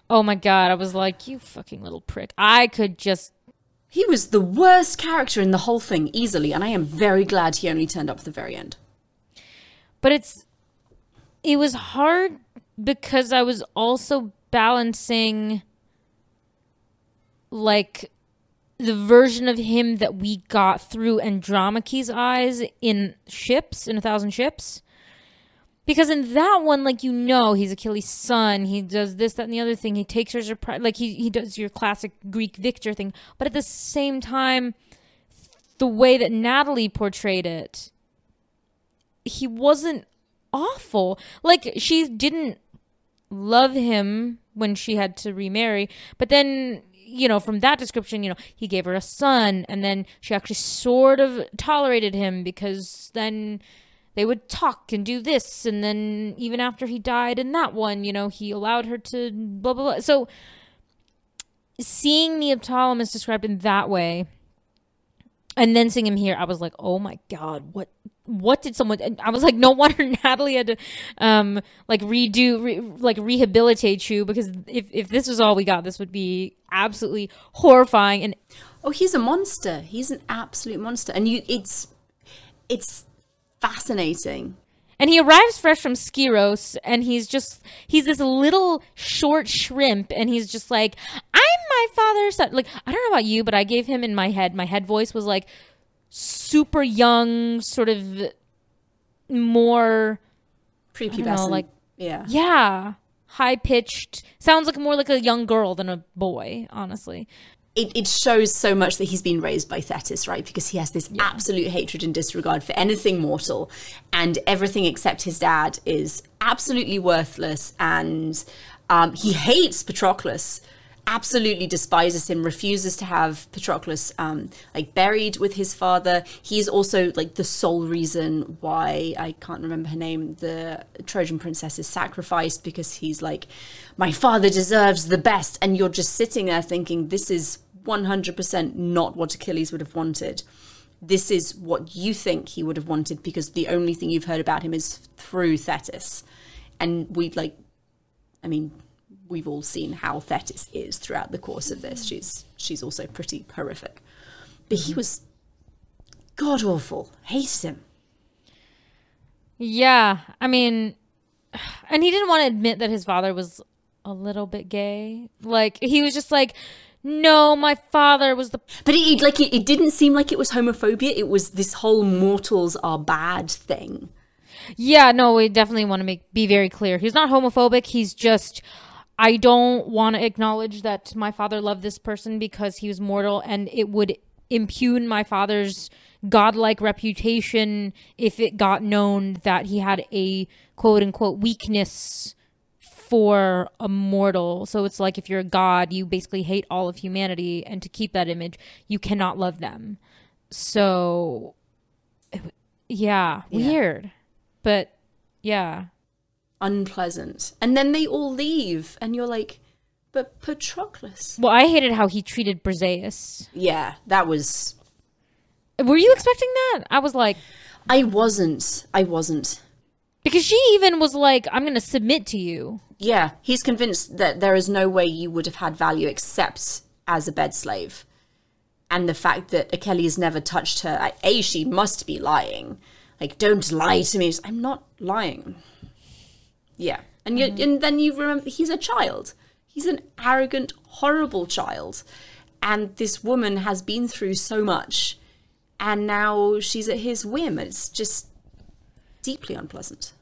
Oh my god, I was like, you fucking little prick. I could just He was the worst character in the whole thing, easily, and I am very glad he only turned up at the very end. but it's it was hard because I was also balancing like the version of him that we got through Andromache's eyes in ships in a thousand ships. Because in that one, like you know, he's Achilles' son. He does this, that, and the other thing. He takes her pri- like he he does your classic Greek victor thing. But at the same time, the way that Natalie portrayed it, he wasn't awful. Like she didn't love him when she had to remarry, but then you know from that description, you know he gave her a son, and then she actually sort of tolerated him because then they would talk and do this, and then even after he died in that one, you know he allowed her to blah blah blah. So seeing Neoptolemus described in that way and then seeing him here, I was like, "Oh my god, what? What did someone?" and I was like, "No wonder Natalie had to, um, like redo, re, like rehabilitate you because if if this was all we got, this would be absolutely horrifying." And Oh, he's a monster. He's an absolute monster, and you, it's, it's fascinating. and he arrives fresh from Skyros, and he's just he's this little short shrimp, and he's just like, "I'm my father's son." Like I don't know about you, but I gave him in my head. My head voice was like super young, sort of more. Prepubescent. know, like- yeah. Yeah. High pitched. Sounds like more like a young girl than a boy, honestly. It, it shows so much that he's been raised by Thetis, right? Because he has this absolute hatred and disregard for anything mortal, and everything except his dad is absolutely worthless. And um, he hates Patroclus, absolutely despises him, refuses to have Patroclus um, like buried with his father. He is also like the sole reason why I can't remember her name. The Trojan princess is sacrificed because he's like, my father deserves the best, and you're just sitting there thinking this is 100% not what Achilles would have wanted. This is what you think he would have wanted because the only thing you've heard about him is through Thetis. And we like, I mean, we've all seen how Thetis is throughout the course of this. She's she's also pretty horrific. But he was god awful. Hated him. Yeah. I mean, and he didn't want to admit that his father was a little bit gay. Like, he was just like, no, my father was the. But it, like it, it didn't seem like it was homophobia. It was this whole mortals are bad thing. Yeah, no, we definitely want to make be very clear. He's not homophobic. He's just. I don't want to acknowledge that my father loved this person because he was mortal and it would impugn my father's godlike reputation if it got known that he had a quote unquote weakness for a mortal. So it's like if you're a god, you basically hate all of humanity, and to keep that image, you cannot love them. So, it w- yeah, Yeah. weird, but yeah, Unpleasant. And then they all leave, and you're like, but Patroclus. Well, I hated how he treated Briseis. Yeah, that was. Were you expecting that? I was like, I wasn't. I wasn't. because she even was like, I'm going to submit to you. Yeah, he's convinced that there is no way you would have had value except as a bed slave. And the fact that Achilles never touched her, I- A, she must be lying. Like, don't lie to me. I'm not lying. Yeah. And, you, mm-hmm. and then you remember he's a child. He's an arrogant, horrible child. And this woman has been through so much. And now she's at his whim. It's just deeply unpleasant.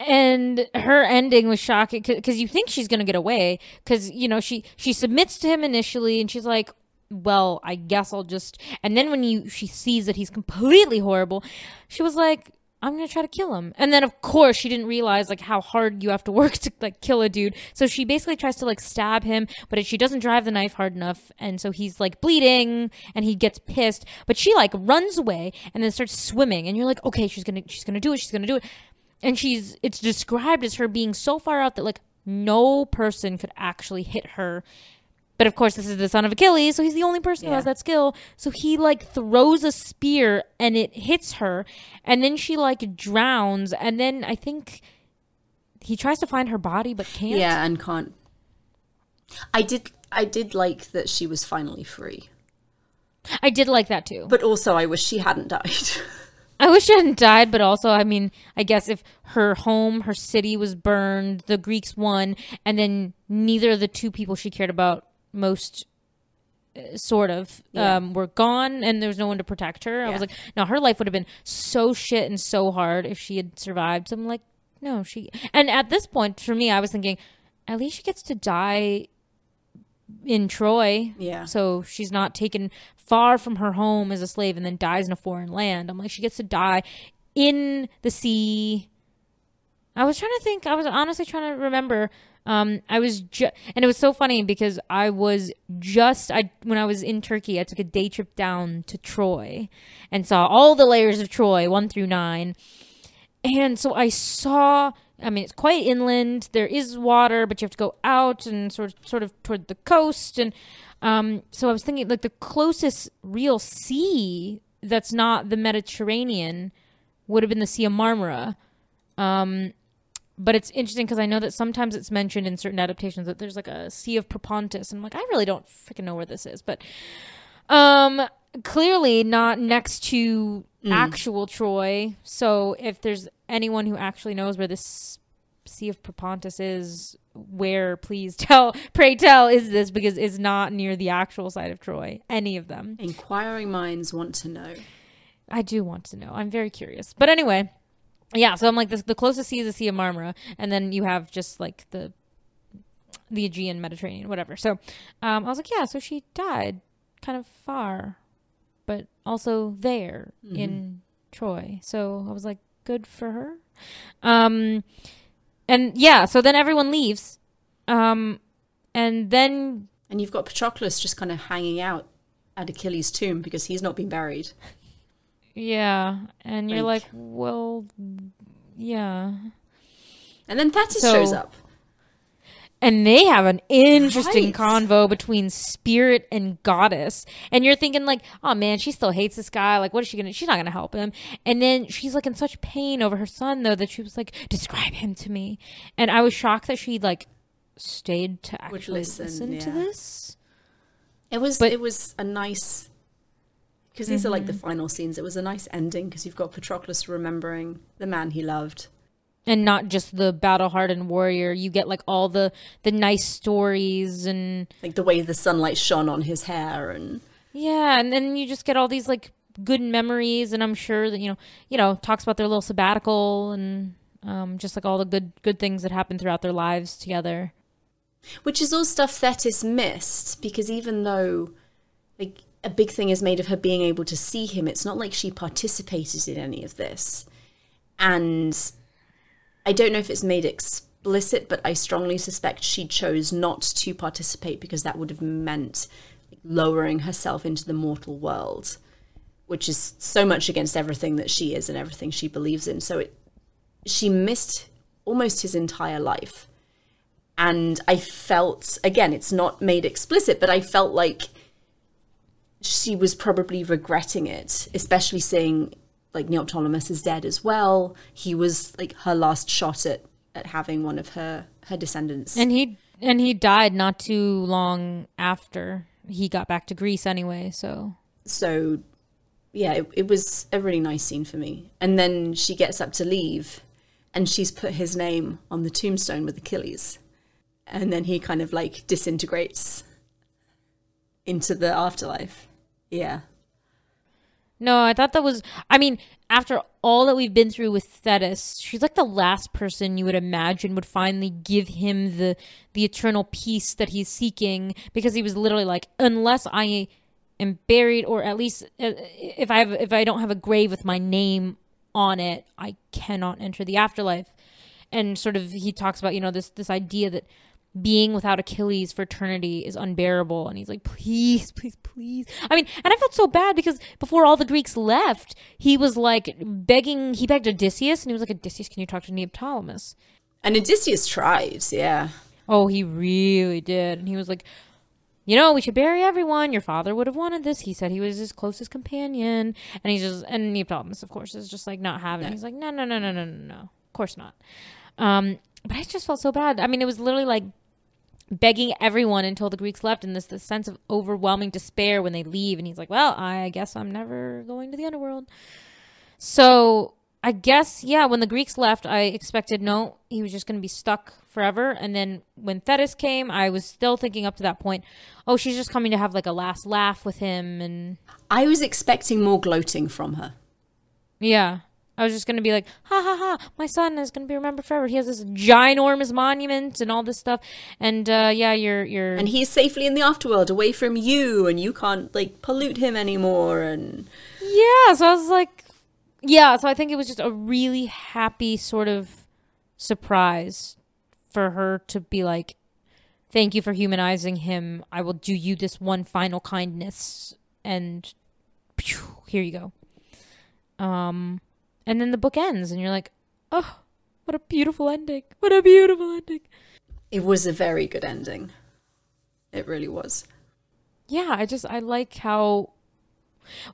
And her ending was shocking because you think she's gonna get away because you know she she submits to him initially and she's like well i guess i'll just and then when you she sees that he's completely horrible she was like i'm gonna try to kill him. And then of course she didn't realize like how hard you have to work to like kill a dude. So she basically tries to like stab him but she doesn't drive the knife hard enough and so he's like bleeding and he gets pissed but she like runs away and then starts swimming and you're like okay she's gonna she's gonna do it she's gonna do it and she's it's described as her being so far out that like no person could actually hit her but of course this is the son of achilles so he's the only person who has that skill so he like throws a spear and it hits her and then she like drowns and then i think he tries to find her body but can't Yeah, and can't I did I did like that she was finally free. I did like that too. But also I wish she hadn't died. I wish she hadn't died, but also, I mean, I guess if her home, her city was burned, the Greeks won, and then neither of the two people she cared about most, uh, sort of, Yeah. um, were gone, and there was no one to protect her. I was like, no, her life would have been so shit and so hard if she had survived. So I'm like, no, she. And at this point, for me, I was thinking, at least she gets to die in Troy. Yeah. So she's not taken far from her home as a slave and then dies in a foreign land. I'm like, she gets to die in the sea. I was trying to think. I was honestly trying to remember. Um, I was just, and it was so funny because I was just, I when I was in Turkey, I took a day trip down to Troy, and saw all the layers of Troy, one through nine, and so I saw. I mean, it's quite inland. There is water, but you have to go out and sort of, sort of toward the coast. And um, so I was thinking, like the closest real sea that's not the Mediterranean would have been the Sea of Marmara. Um, but it's interesting because I know that sometimes it's mentioned in certain adaptations that there's like a Sea of Propontis, and I'm like, I really don't freaking know where this is, but um, clearly not next to actual Troy. So if there's anyone who actually knows where this Sea of Propontis is, where please tell, pray tell, is this because it's not near the actual site of Troy. Any of them. Inquiring minds want to know. I do want to know. I'm very curious. But anyway, yeah. So I'm like, the, the closest sea is the Sea of Marmara, and then you have just like the the Aegean, Mediterranean, whatever. So um, I was like, yeah. So she died kind of far, but also there in Troy. So I was like, good for her. Um, and yeah. So then everyone leaves, um, and then And you've got Patroclus just kind of hanging out at Achilles' tomb because he's not been buried. yeah, and you're Like- like, well, yeah. And then Thetis So- shows up. And they have an interesting Right. convo between spirit and goddess. And you're thinking like, oh man, she still hates this guy. Like, what is she gonna? She's not gonna help him. And then she's like in such pain over her son though that she was like, describe him to me. And I was shocked that she like stayed to Would actually listen, listen, to this. It was But- it was a nice because these are like the mm-hmm. final scenes. It was a nice ending because you've got Patroclus remembering the man he loved. And not just the battle hardened warrior. You get like all the the nice stories and Like the way the sunlight shone on his hair and Yeah, and then you just get all these like good memories, and I'm sure that you know, you know, talks about their little sabbatical and um, just like all the good good things that happened throughout their lives together. which is all stuff Thetis missed because even though like a big thing is made of her being able to see him, it's not like she participated in any of this. And I don't know if it's made explicit, but I strongly suspect she chose not to participate because that would have meant lowering herself into the mortal world, which is so much against everything that she is and everything she believes in. So it, she missed almost his entire life and I felt again, it's not made explicit, but I felt like she was probably regretting it, especially seeing like Neoptolemus is dead as well. He was like her last shot at at having one of her her descendants. And he and he died not too long after he got back to Greece anyway. So so yeah, it, it was a really nice scene for me. And then she gets up to leave, and she's put his name on the tombstone with Achilles, and then he kind of like disintegrates into the afterlife. Yeah. No, I thought that was. I mean, after all that we've been through with Thetis, she's like the last person you would imagine would finally give him the the eternal peace that he's seeking because he was literally like, unless I am buried or at least uh, if I have if I don't have a grave with my name on it, I cannot enter the afterlife. And sort of he talks about, you know, this this idea that being without Achilles for eternity is unbearable. And he's like, please, please, please. I mean, and I felt so bad because before all the Greeks left, he was like begging, he begged Odysseus and he was like, Odysseus, can you talk to Neoptolemus? And Odysseus tried, yeah. Oh, he really did. And he was like, you know, we should bury everyone. Your father would have wanted this. He said he was his closest companion. And he's just, and Neoptolemus, of course, is just like not having it. He's like, no, no, no, no, no, no, no. Of course not. Um, but I just felt so bad. I mean, it was literally like begging everyone until the Greeks left, and this this sense of overwhelming despair when they leave. And he's like, "Well, I guess I'm never going to the underworld." So I guess yeah, when the Greeks left, I expected no, he was just going to be stuck forever. And then when Thetis came, I was still thinking up to that point, oh, she's just coming to have like a last laugh with him, and I was expecting more gloating from her. yeah. I was just gonna be like, ha ha ha! My son is gonna be remembered forever. He has this ginormous monument and all this stuff, and uh, yeah, you're you're And he's safely in the afterworld, away from you, and you can't like pollute him anymore. And Yeah, so I was like, yeah, so I think it was just a really happy sort of surprise for her to be like, thank you for humanizing him. I will do you this one final kindness, and phew, here you go. Um, and then the book ends, and you're like, oh, what a beautiful ending! What a beautiful ending! it was a very good ending. It really was. yeah i just i like how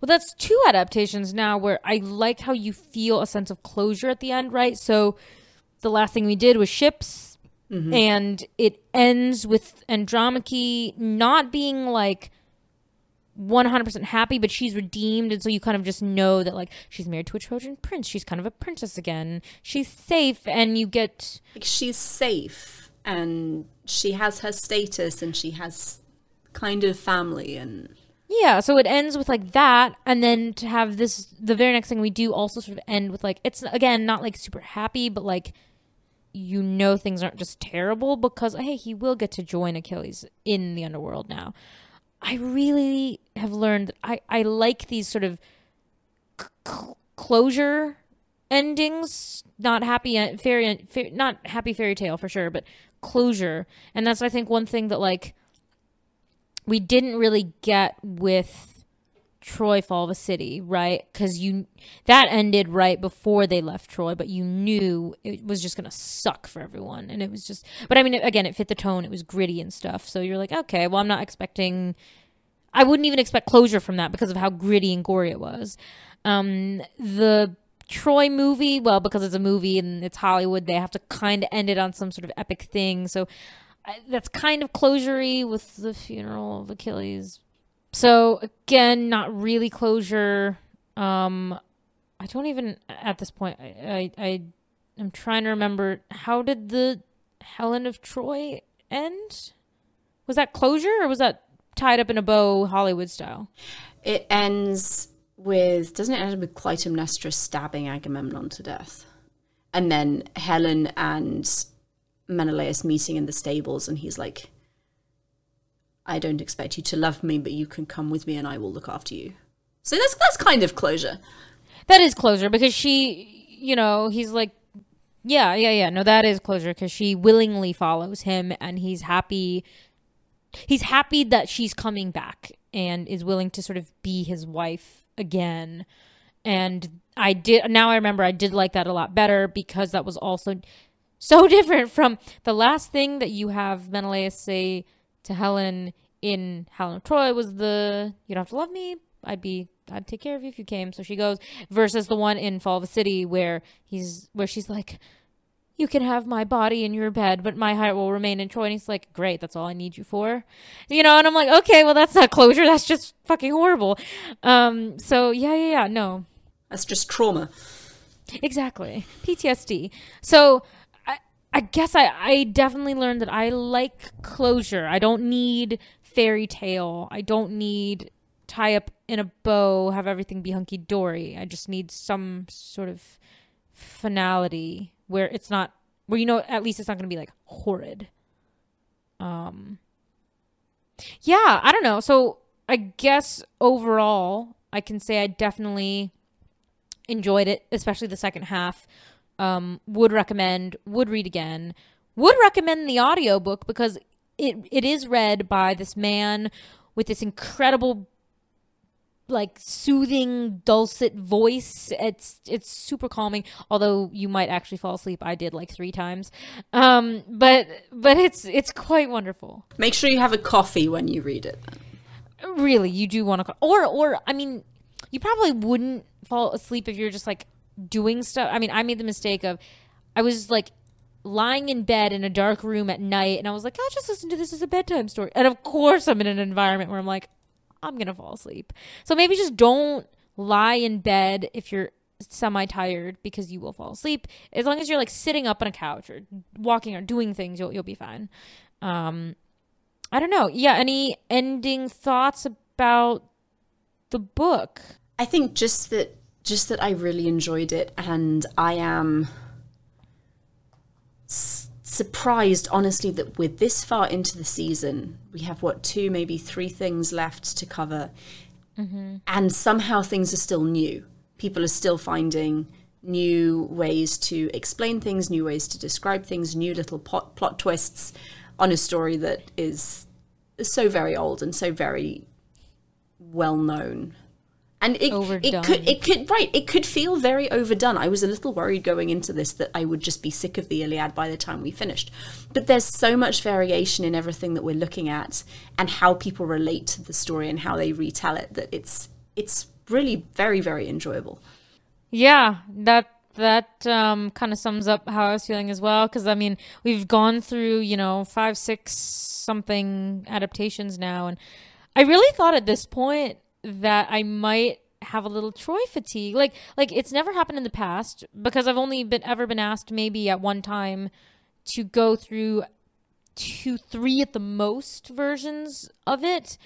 well that's two adaptations now where i like how you feel a sense of closure at the end right so the last thing we did was ships mm-hmm. and it ends with andromache not being like 100% happy but she's redeemed and so you kind of just know that like she's married to a trojan prince she's kind of a princess again she's safe and you get Like she's safe, and she has her status, and she has kind of family, and Yeah, so it ends with like that, and then to have this, the very next thing we do also sort of end with like, it's again not like super happy, but like, you know, things aren't just terrible because, hey, he will get to join Achilles in the underworld now. I really have learned I, I like these sort of c- closure endings, not happy uh, fairy, fa- not happy fairy tale for sure, but closure. And that's, I think, one thing that like, we didn't really get with Troy Fall of a City, right? Because you that ended right before they left Troy, but you knew it was just gonna suck for everyone, and it was just. But I mean, again, it fit the tone. It was gritty and stuff. So you're like, okay, well, I'm not expecting. I wouldn't even expect closure from that because of how gritty and gory it was. Um, the Troy movie, well, because it's a movie and it's Hollywood, they have to kind of end it on some sort of epic thing. So I, that's kind of closurey with the funeral of Achilles. So again, not really closure. Um, I don't even at this point. I I, I am trying to remember how did the Helen of Troy end? Was that closure or was that tied up in a bow Hollywood style? it ends with doesn't it end with Clytemnestra stabbing Agamemnon to death, and then Helen and Menelaus meeting in the stables, and he's like, "I don't expect you to love me, but you can come with me, and I will look after you." So that's that's kind of closure. That is closure because she, you know, he's like, yeah, yeah, yeah. No, that is closure because she willingly follows him and he's happy. He's happy that she's coming back and is willing to sort of be his wife again. And I did, now I remember I did like that a lot better because that was also so different from the last thing that you have Menelaus say to Helen in Helen of Troy was the, you don't have to love me. I'd be I'd take care of you if you came. So she goes versus the one in Fall of the City where he's where she's like, You can have my body in your bed, but my heart will remain in Troy. And he's like, Great, that's all I need you for. You know, and I'm like, Okay, well that's not closure, that's just fucking horrible. Um, so yeah, yeah, yeah, no. That's just trauma. Exactly. PTSD. So I I guess I, I definitely learned that I like closure. I don't need fairy tale. I don't need tie up in a bow, have everything be hunky dory. I just need some sort of finality where it's not where you know at least it's not gonna be like horrid. Um Yeah, I don't know. So I guess overall I can say I definitely enjoyed it, especially the second half. Um, would recommend, would read again. Would recommend the audiobook because it it is read by this man with this incredible like soothing dulcet voice. It's it's super calming although you might actually fall asleep. I did like three times. Um but but it's it's quite wonderful. Make sure you have a coffee when you read it. really you do want to or or i mean you probably wouldn't fall asleep if you're just like doing stuff. I mean i made the mistake of i was like lying in bed in a dark room at night and I was like, I'll just listen to this as a bedtime story. And of course, I'm in an environment where I'm like, I'm going to fall asleep. So maybe just don't lie in bed if you're semi tired because you will fall asleep. As long as you're like sitting up on a couch or walking or doing things, you'll, you'll be fine. Um, I don't know. Yeah. Any ending thoughts about the book? I think just that just that I really enjoyed it and I am surprised honestly that with this far into the season we have what two maybe three things left to cover. Mm-hmm. and somehow things are still new. People are still finding new ways to explain things new ways to describe things new little plot, plot twists on a story that is so very old and so very well known and it, it could it could right it could feel very overdone. I was a little worried going into this that i would just be sick of the iliad by the time we finished. But there's so much variation in everything that we're looking at and how people relate to the story and how they retell it that it's it's really very very enjoyable. Yeah, that that um, kind of sums up how I was feeling as well. Because I mean, we've gone through you know five, six something adaptations now, and I really thought at this point that I might have a little Troy fatigue. Like like it's never happened in the past because I've only been ever been asked maybe at one time to go through two, three at the most versions of it.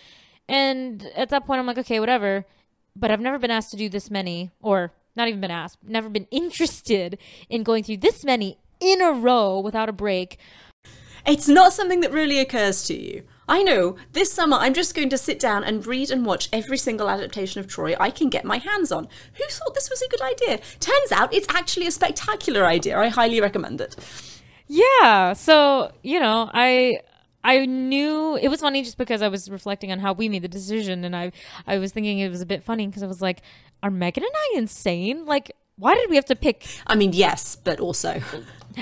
And at that point, I'm like, okay, whatever. But I've never been asked to do this many, or not even been asked, never been interested in going through this many in a row without a break. it's not something that really occurs to you I know this summer I'm just going to sit down and read and watch every single adaptation of Troy I can get my hands on. Who thought this was a good idea? Turns out it's actually a spectacular idea. I highly recommend it. Yeah. So, you know, I I knew it was funny just because I was reflecting on how we made the decision and I I was thinking it was a bit funny because I was like, are Megan and I insane? Like why did we have to pick I mean, yes, but also.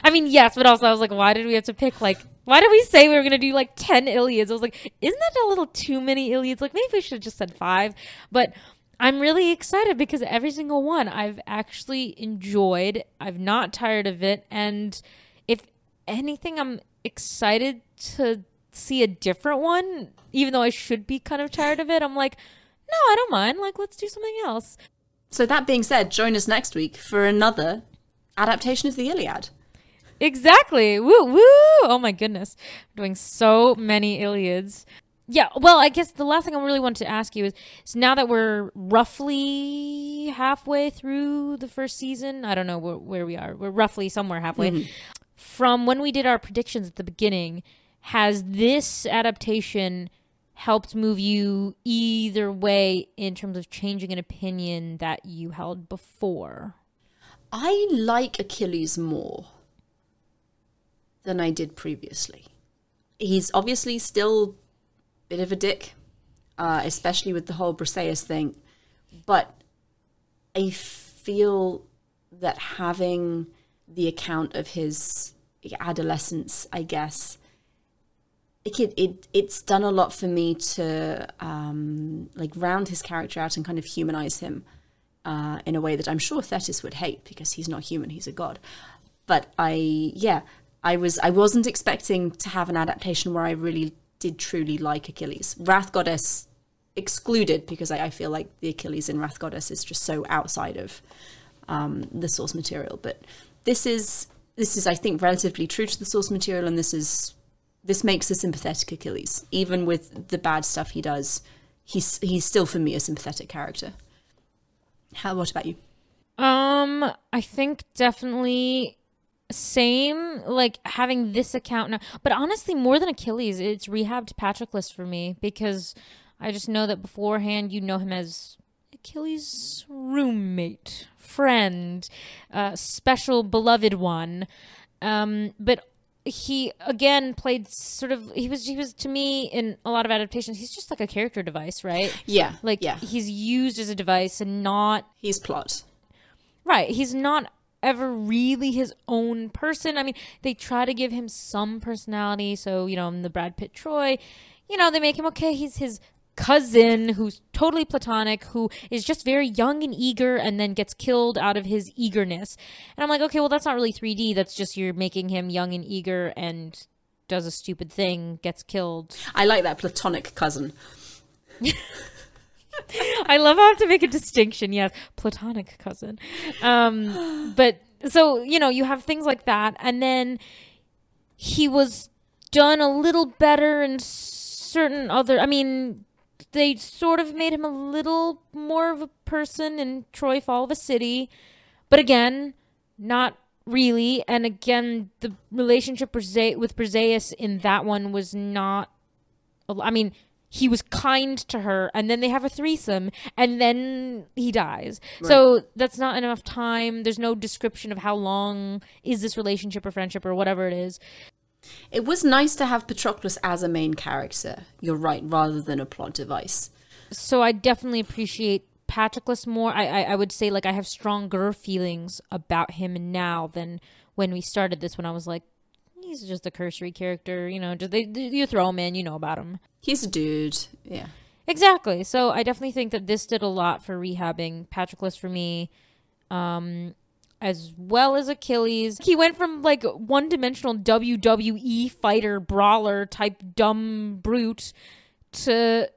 I mean, yes, but also I was like, why did we have to pick like why did we say we were gonna do like ten Iliads? I was like, isn't that a little too many Iliads? Like maybe we should have just said five. But I'm really excited because every single one I've actually enjoyed. I've not tired of it, and if anything, I'm excited to see a different one. Even though I should be kind of tired of it, I'm like, no, I don't mind. Like, let's do something else. So, that being said, join us next week for another adaptation of the Iliad. Exactly. Woo woo. Oh my goodness. I'm doing so many Iliads. Yeah, well, I guess the last thing I really wanted to ask you is, is now that we're roughly halfway through the first season, I don't know where, where we are. We're roughly somewhere halfway. Mm-hmm. From when we did our predictions at the beginning, has this adaptation helped move you either way in terms of changing an opinion that you held before? I like Achilles more than I did previously. He's obviously still a bit of a dick, uh, especially with the whole Briseis thing, but I feel that having the account of his adolescence, I guess, it, it it's done a lot for me to um, like round his character out and kind of humanize him uh, in a way that I'm sure Thetis would hate because he's not human; he's a god. But I, yeah, I was I wasn't expecting to have an adaptation where I really did truly like Achilles. Wrath Goddess excluded because I, I feel like the Achilles in Wrath Goddess is just so outside of um, the source material. But this is this is I think relatively true to the source material, and this is this makes a sympathetic Achilles, even with the bad stuff he does. He's he's still for me a sympathetic character. How? What about you? Um, I think definitely same. Like having this account now, but honestly, more than Achilles, it's rehabbed Patroclus for me because I just know that beforehand you know him as Achilles' roommate, friend, uh, special beloved one. Um, but he again played sort of he was he was to me in a lot of adaptations he's just like a character device right Yeah, like yeah, he's used as a device and not he's plot. Right. He's not ever really his own person. I mean, they try to give him some personality. So, you know, in the Brad Pitt Troy, you know, they make him okay. He's his cousin who's totally platonic, who is just very young and eager and then gets killed out of his eagerness. And I'm like, okay, well, that's not really 3D. That's just you're making him young and eager and does a stupid thing, gets killed. I like that platonic cousin. I love how I have to make a distinction. Yes, platonic cousin. Um, but so you know, you have things like that, and then he was done a little better in certain other. I mean, they sort of made him a little more of a person in Troy Fall of a City, but again, not really. And again, the relationship with Briseis in that one was not. I mean, he was kind to her and then they have a threesome and then he dies. Right. so that's not enough time. There's no description of how long is this relationship or friendship or whatever it is. It was nice to have patroclus as a main character. You're right rather than a plot device. So i definitely appreciate patroclus more. I, I i would say like i have stronger feelings about him now than when we started this when i was like he's just a cursory character. You know, just they, you throw him in, you know about him. He's a dude. Yeah. Exactly. So I definitely think that this did a lot for rehabbing Patroclus for me, um, as well as Achilles. He went from like one dimensional WWE fighter brawler type dumb brute to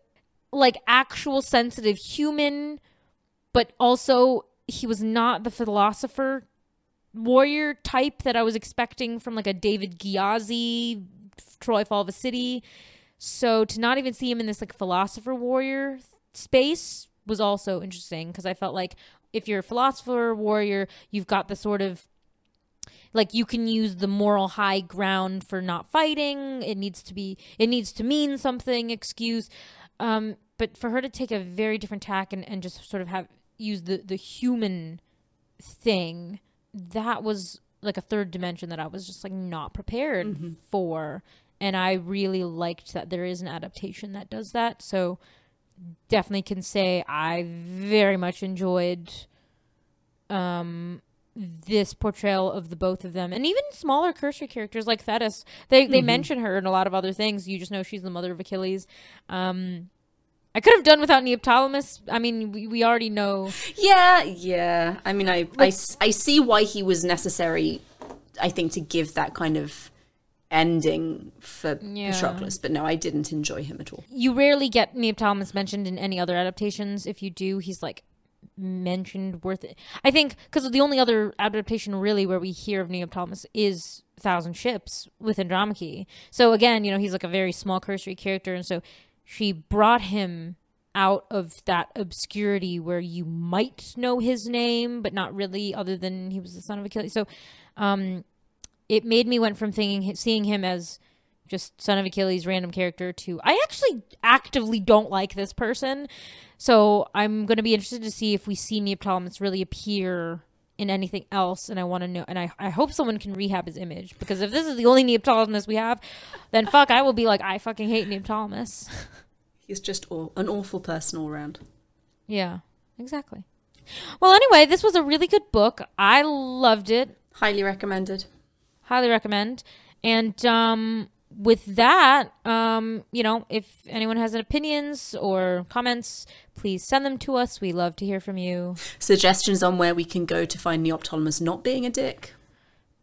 like actual sensitive human, but also he was not the philosopher warrior type that I was expecting from like a David Gyasi, Troy Fall of a City. So to not even see him in this like philosopher warrior space was also interesting because I felt like if you're a philosopher warrior, you've got the sort of like you can use the moral high ground for not fighting. It needs to be it needs to mean something excuse. Um, but for her to take a very different tack and, and just sort of have use the the human thing that was like a third dimension that I was just like not prepared mm-hmm. for. And I really liked that there is an adaptation that does that. So definitely can say I very much enjoyed um this portrayal of the both of them and even smaller cursory characters like Thetis. They they mm-hmm. mention her in a lot of other things. You just know she's the mother of Achilles. Um I could have done without Neoptolemus. I mean, we, we already know. Yeah, yeah. I mean, I, I, I see why he was necessary, I think, to give that kind of ending for yeah. Patroclus, but no, I didn't enjoy him at all. You rarely get Neoptolemus mentioned in any other adaptations. If you do, he's like mentioned worth it. I think because the only other adaptation really where we hear of Neoptolemus is Thousand Ships with Andromache. So again, you know, he's like a very small cursory character, and so she brought him out of that obscurity where you might know his name but not really other than he was the son of achilles. So um, it made me went from thinking seeing him as just son of achilles random character to i actually actively don't like this person. So i'm going to be interested to see if we see neoptolemus really appear in anything else and i want to know and I, I hope someone can rehab his image because if this is the only neoptolemus we have then fuck i will be like i fucking hate neoptolemus He's just an awful person all around. Yeah, exactly. Well, anyway, this was a really good book. I loved it. Highly recommended. Highly recommend. And um, with that, um, you know, if anyone has any opinions or comments, please send them to us. We love to hear from you. Suggestions on where we can go to find Neoptolemus not being a dick.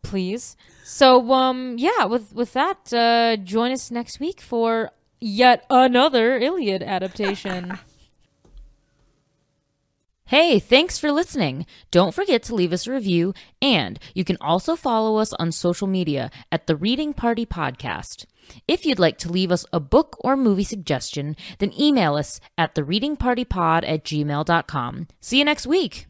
Please. So, um, yeah, with with that, uh, join us next week for yet another Iliad adaptation. Hey, thanks for listening. Don't forget to leave us a review, and you can also follow us on social media at the Reading Party Podcast. If you'd like to leave us a book or movie suggestion, then email us at thereadingpartypod at gmail.com. See you next week.